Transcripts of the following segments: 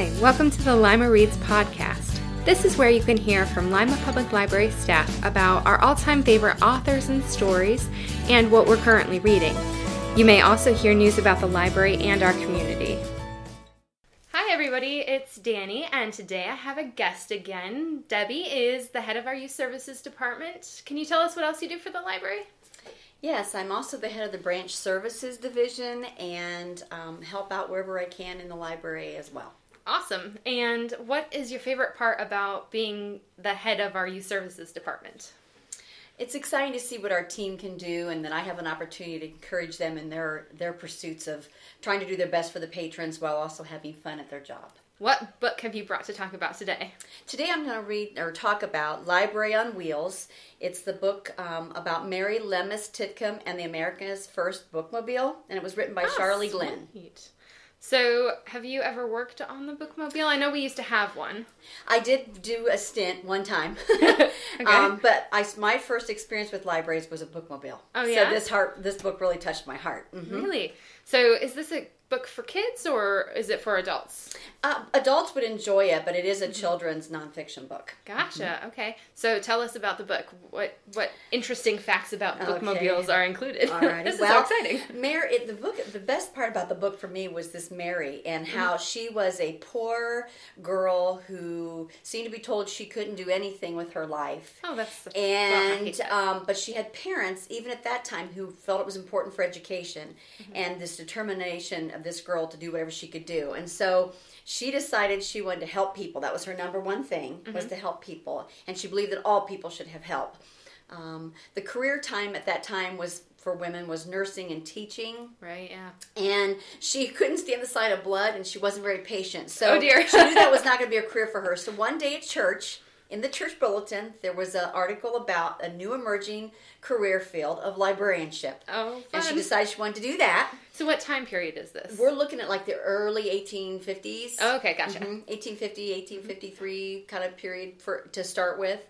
Hi, welcome to the Lima Reads podcast. This is where you can hear from Lima Public Library staff about our all time favorite authors and stories and what we're currently reading. You may also hear news about the library and our community. Hi, everybody, it's Danny, and today I have a guest again. Debbie is the head of our Youth Services Department. Can you tell us what else you do for the library? Yes, I'm also the head of the branch services division and um, help out wherever I can in the library as well. Awesome. And what is your favorite part about being the head of our youth services department? It's exciting to see what our team can do, and then I have an opportunity to encourage them in their their pursuits of trying to do their best for the patrons while also having fun at their job. What book have you brought to talk about today? Today I'm going to read or talk about Library on Wheels. It's the book um, about Mary Lemist Titcomb and the America's First Bookmobile, and it was written by Ah, Sharlee Glenn. sweet. So, have you ever worked on the bookmobile? I know we used to have one. I did do a stint one time, Okay. um, but I, my first experience with libraries was a bookmobile. Oh, yeah? So this heart, this book really touched my heart. Mhm. Really? So, is this a book for kids or is it for adults? Uh, adults would enjoy it, but it is a Mm-hmm. children's nonfiction book. Gotcha. Mm-hmm. Okay. So, tell us about the book. What what interesting facts about Okay. bookmobiles are included? Alrighty. this well, is so exciting. Mary, it, the book, the best part about the book for me was this Mary and Mm-hmm. how she was a poor girl who seemed to be told she couldn't do anything with her life. Oh, that's well, hate and that. um, but she had parents even at that time who felt it was important for education Mm-hmm. and this determination of this girl to do whatever she could do and so she decided she wanted to help people that was her number one thing was Mm-hmm. to help people and she believed that all people should have help um, the career time at that time was for women was nursing and teaching right. Yeah. and she couldn't stand the sight of blood and she wasn't very patient so Oh, dear. she knew that was not going to be a career for her so one day at church in the church bulletin there was an article about a new emerging career field of librarianship Oh, and she fun. decided she wanted to do that So, what time period is this? we're looking at like the early 1850s Oh, okay, gotcha. Mhm, 1850 1853 kind of period for to start with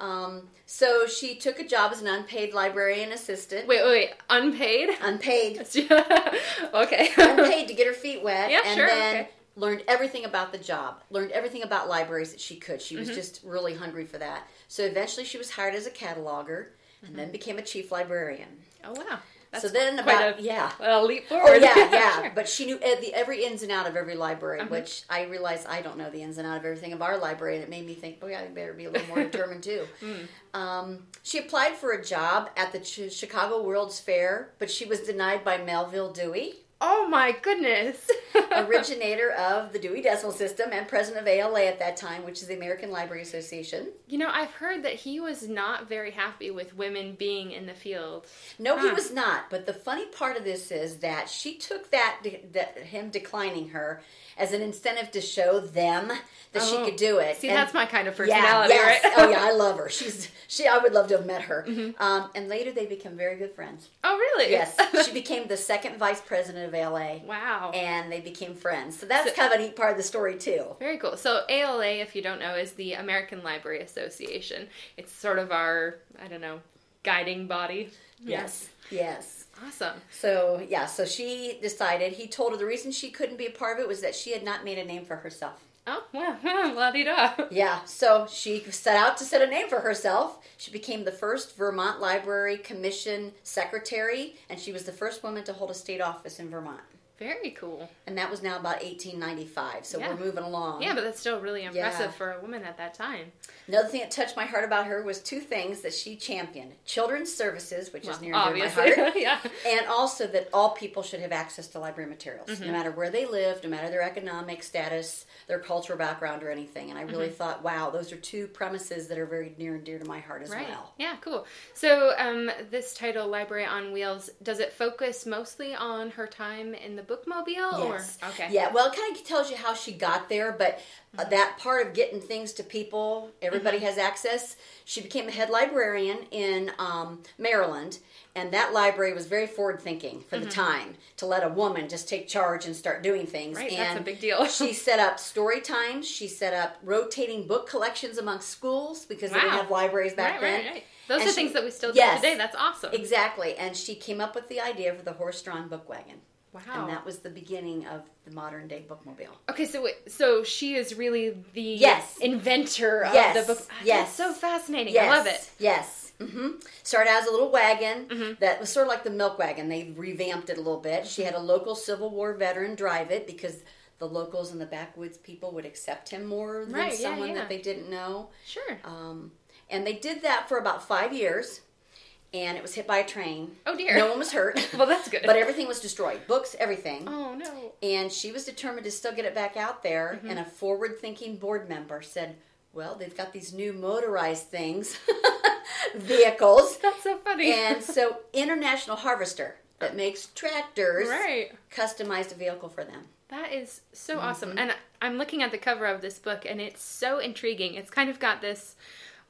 um, so she took a job as an unpaid librarian assistant Wait, wait, wait. Unpaid? unpaid okay. unpaid to get her feet wet Yeah, and sure, then okay. Learned everything about the job learned everything about libraries that she could she Mm-hmm. was just really hungry for that so eventually she was hired as a cataloger and then became a chief librarian Oh wow. That's so then about a, yeah a leap forward. Oh forward. yeah, yeah. Sure. But she knew every, every ins and out of every library, Uh-huh. which I realized I don't know the ins and out of everything of our library, and it made me think, boy, I better be a little more determined too. Hmm. Um, she applied for a job at the Ch- Chicago World's Fair, but she was denied by Melville Dewey, Oh my goodness. originator of the Dewey Decimal System and president of ALA at that time, which is the American Library Association. you know, I've heard that he was not very happy with women being in the field. No, he was not. But the funny part of this is that she took that, that him declining her as an incentive to show them that she Oh. could do it. See, And- that's my kind of yeah, personality, yes. right? Mm-hmm. oh yeah, I love her. She's she. I would love to have met her. Um, and later they become very good friends. oh, really? Yes, she became the second vice president of ALA, wow. and they became friends. So that's So- kind of a neat part of the story too. Very cool. So ALA, if you don't know, is the American Library Association. It's sort of our, I don't know, guiding body. Yes, yes. Awesome. So yeah, so she decided. He told her the reason she couldn't be a part of it was that she had not made a name for herself. Oh, well, la di da. Yeah, so she set out to set a name for herself. She became the first Vermont Library Commission secretary, and she was the first woman to hold a state office in Vermont. Very cool. And that was now about 1895, so Yeah. we're moving along. Yeah, but that's still really impressive Yeah. for a woman at that time. Another thing that touched my heart about her was two things that she championed children's services, which is near and dear to my heart, yeah. and also that all people should have access to library materials, Mm-hmm. no matter where they live, no matter their economic status, their cultural background, or anything. And I really Mm-hmm. thought, wow, those are two premises that are very near and dear to my heart as Right. well. Yeah, cool. So, um, this title, Library on Wheels, does it focus mostly on her time in the bookmobile? Yes. Or okay. Yeah, well, it kind of tells you how she got there, but uh, Mm-hmm. that part of getting things to people, everybody has access. She became a head librarian in um, Maryland, and that library was very forward thinking for the time to let a woman just take charge and start doing things. Mm-hmm. Right, and that's a big deal. she set up story times. She set up rotating book collections among schools because they didn't have libraries back right, then. right, right. Those And are she- things that we still do Yes. today. That's awesome. Exactly, and she came up with the idea for the horse-drawn book wagon. Wow. And that was the beginning of the modern day bookmobile. Okay, so so she is really the Yes. inventor of Yes. the book. Yes. That's so fascinating. Yes. I love it. Yes. Mm-hmm. Started out as a little wagon Mm-hmm. that was sort of like the milk wagon. They revamped it a little bit. She had a local Civil War veteran drive it because the locals and the backwoods people would accept him more than Right, yeah, someone yeah. that they didn't know. Sure. Um, and they did that for about five years, and it was hit by a train. Oh, dear. No one was hurt. Well, that's good. but everything was destroyed books, everything. oh no. And she was determined to still get it back out there. Mm-hmm. And a forward thinking board member said, Well, they've got these new motorized things, vehicles. That's so funny. And so, International Harvester that makes tractors right. customized a vehicle for them. That is so Mm-hmm. awesome. And I'm looking at the cover of this book and it's so intriguing. It's kind of got this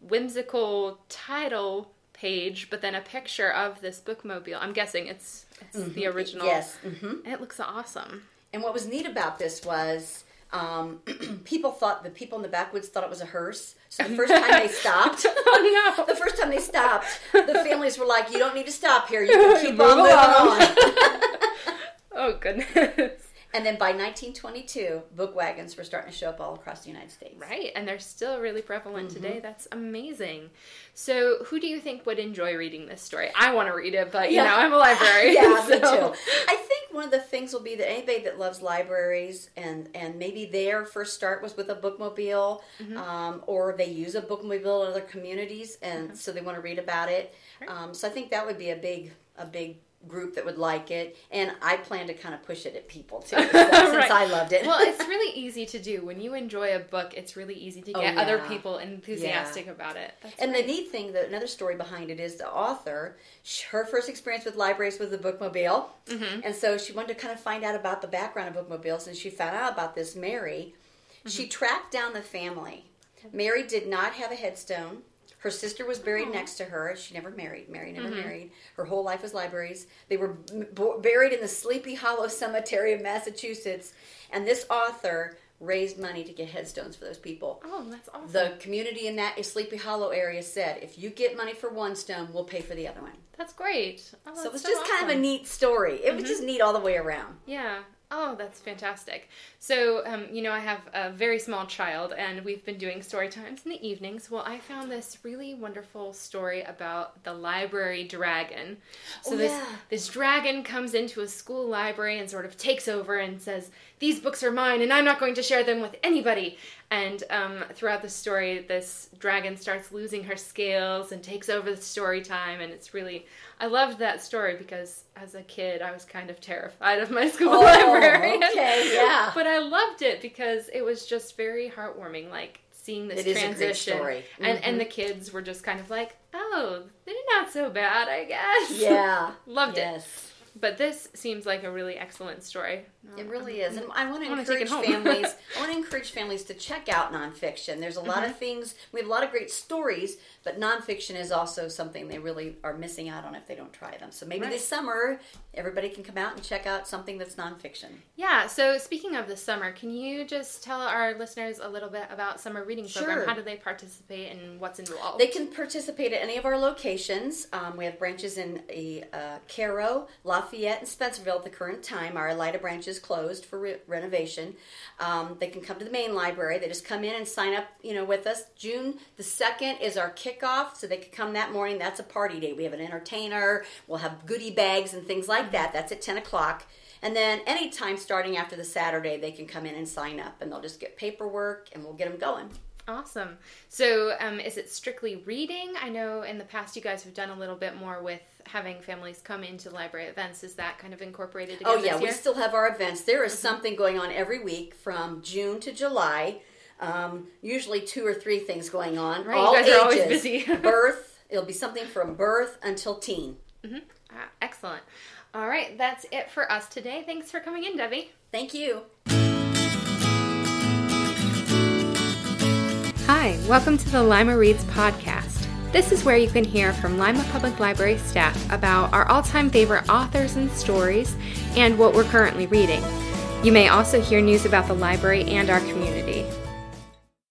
whimsical title page, but then a picture of this bookmobile. I'm guessing it's it's the original. Mm-hmm. Yes. hmm it looks awesome. And what was neat about this was um, people thought the people in the backwoods thought it was a hearse. So the first time they stopped, Oh no. the first time they stopped, the families were like, "You don't need to stop here. You can keep on moving along." on." Oh goodness. And then by 1922, book wagons were starting to show up all across the United States. Right, and they're still really prevalent Mm-hmm. today. That's amazing. So, who do you think would enjoy reading this story? I want to read it, but you know, I'm a librarian. yeah, me too. I think one of the things will be that anybody that loves libraries and and maybe their first start was with a bookmobile, Mm-hmm. um, or they use a bookmobile in other communities, and Mm-hmm. so they want to read about it. Um, so I think that would be a big a big group that would like it, and I plan to kind of push it at people too, since Right. I loved it. well, it's really easy to do. When you enjoy a book, it's really easy to Oh, get other people enthusiastic about it. That's And the neat thing, the, another story behind it is the author, her first experience with libraries was the bookmobile. Mm-hmm. And so she wanted to kind of find out about the background of bookmobiles, and she found out about this Mary. She Mm-hmm. tracked down the family. Mary did not have a headstone. Her sister was buried next to her. She never married. Mary never Mm-hmm. married. Her whole life was libraries. They were bo- buried in the Sleepy Hollow Cemetery of Massachusetts. And this author raised money to get headstones for those people. oh, that's awesome. The community in that Sleepy Hollow area said, if you get money for one stone, we'll pay for the other one. that's great. Oh, so it was just kind of a neat story. It was just neat all the way around. Yeah. Oh, that's fantastic. So, um, you know, I have a very small child, and we've been doing story times in the evenings. Well, I found this really wonderful story about the library dragon. So Oh, this yeah. this dragon comes into a school library and sort of takes over and says, "These books are mine, and I'm not going to share them with anybody." And um, throughout the story, this dragon starts losing her scales and takes over the story time, and it's really I loved that story because as a kid I was kind of terrified of my school Oh, librarian. okay, yeah. But I loved it because it was just very heartwarming, like seeing this It is a great transition. story. And and the kids were just kind of like, oh, they're not so bad, I guess. Yeah. Loved it. But this seems like a really excellent story. It really is, and I want to take encourage families. I want to encourage families to check out nonfiction. There's a lot Mm-hmm. of things. We have a lot of great stories, but nonfiction is also something they really are missing out on if they don't try them. So maybe Right. this summer, everybody can come out and check out something that's nonfiction. Yeah, so speaking of the summer, can you just tell our listeners a little bit about summer reading program? Sure. How do they participate and what's involved? They can participate at any of our locations. Um, we have branches in a, uh, Cairo, Lafayette, and Spencerville at the current time. Our Elida branch is closed for re- renovation. Um, they can come to the main library. They just come in and sign up, you know, with us. June the second is our kickoff, so they can come that morning. That's a party day. We have an entertainer. We'll have goodie bags and things like that. That's at ten o'clock. And then anytime starting after the Saturday, they can come in and sign up, and they'll just get paperwork, and we'll get them going. Awesome. So, um, is it strictly reading? I know in the past you guys have done a little bit more with having families come into library events. Is that kind of incorporated? Oh yeah, we still have our events. There is something going on every week from June to July. Um, usually two or three things going on. Right, you all guys are always ages. busy. birth. It'll be something from birth until teen. Ah, excellent. All right, that's it for us today. Thanks for coming in, Debbie. Thank you. Hi, welcome to the Lima Reads podcast. This is where you can hear from Lima Public Library staff about our all time favorite authors and stories and what we're currently reading. You may also hear news about the library and our community.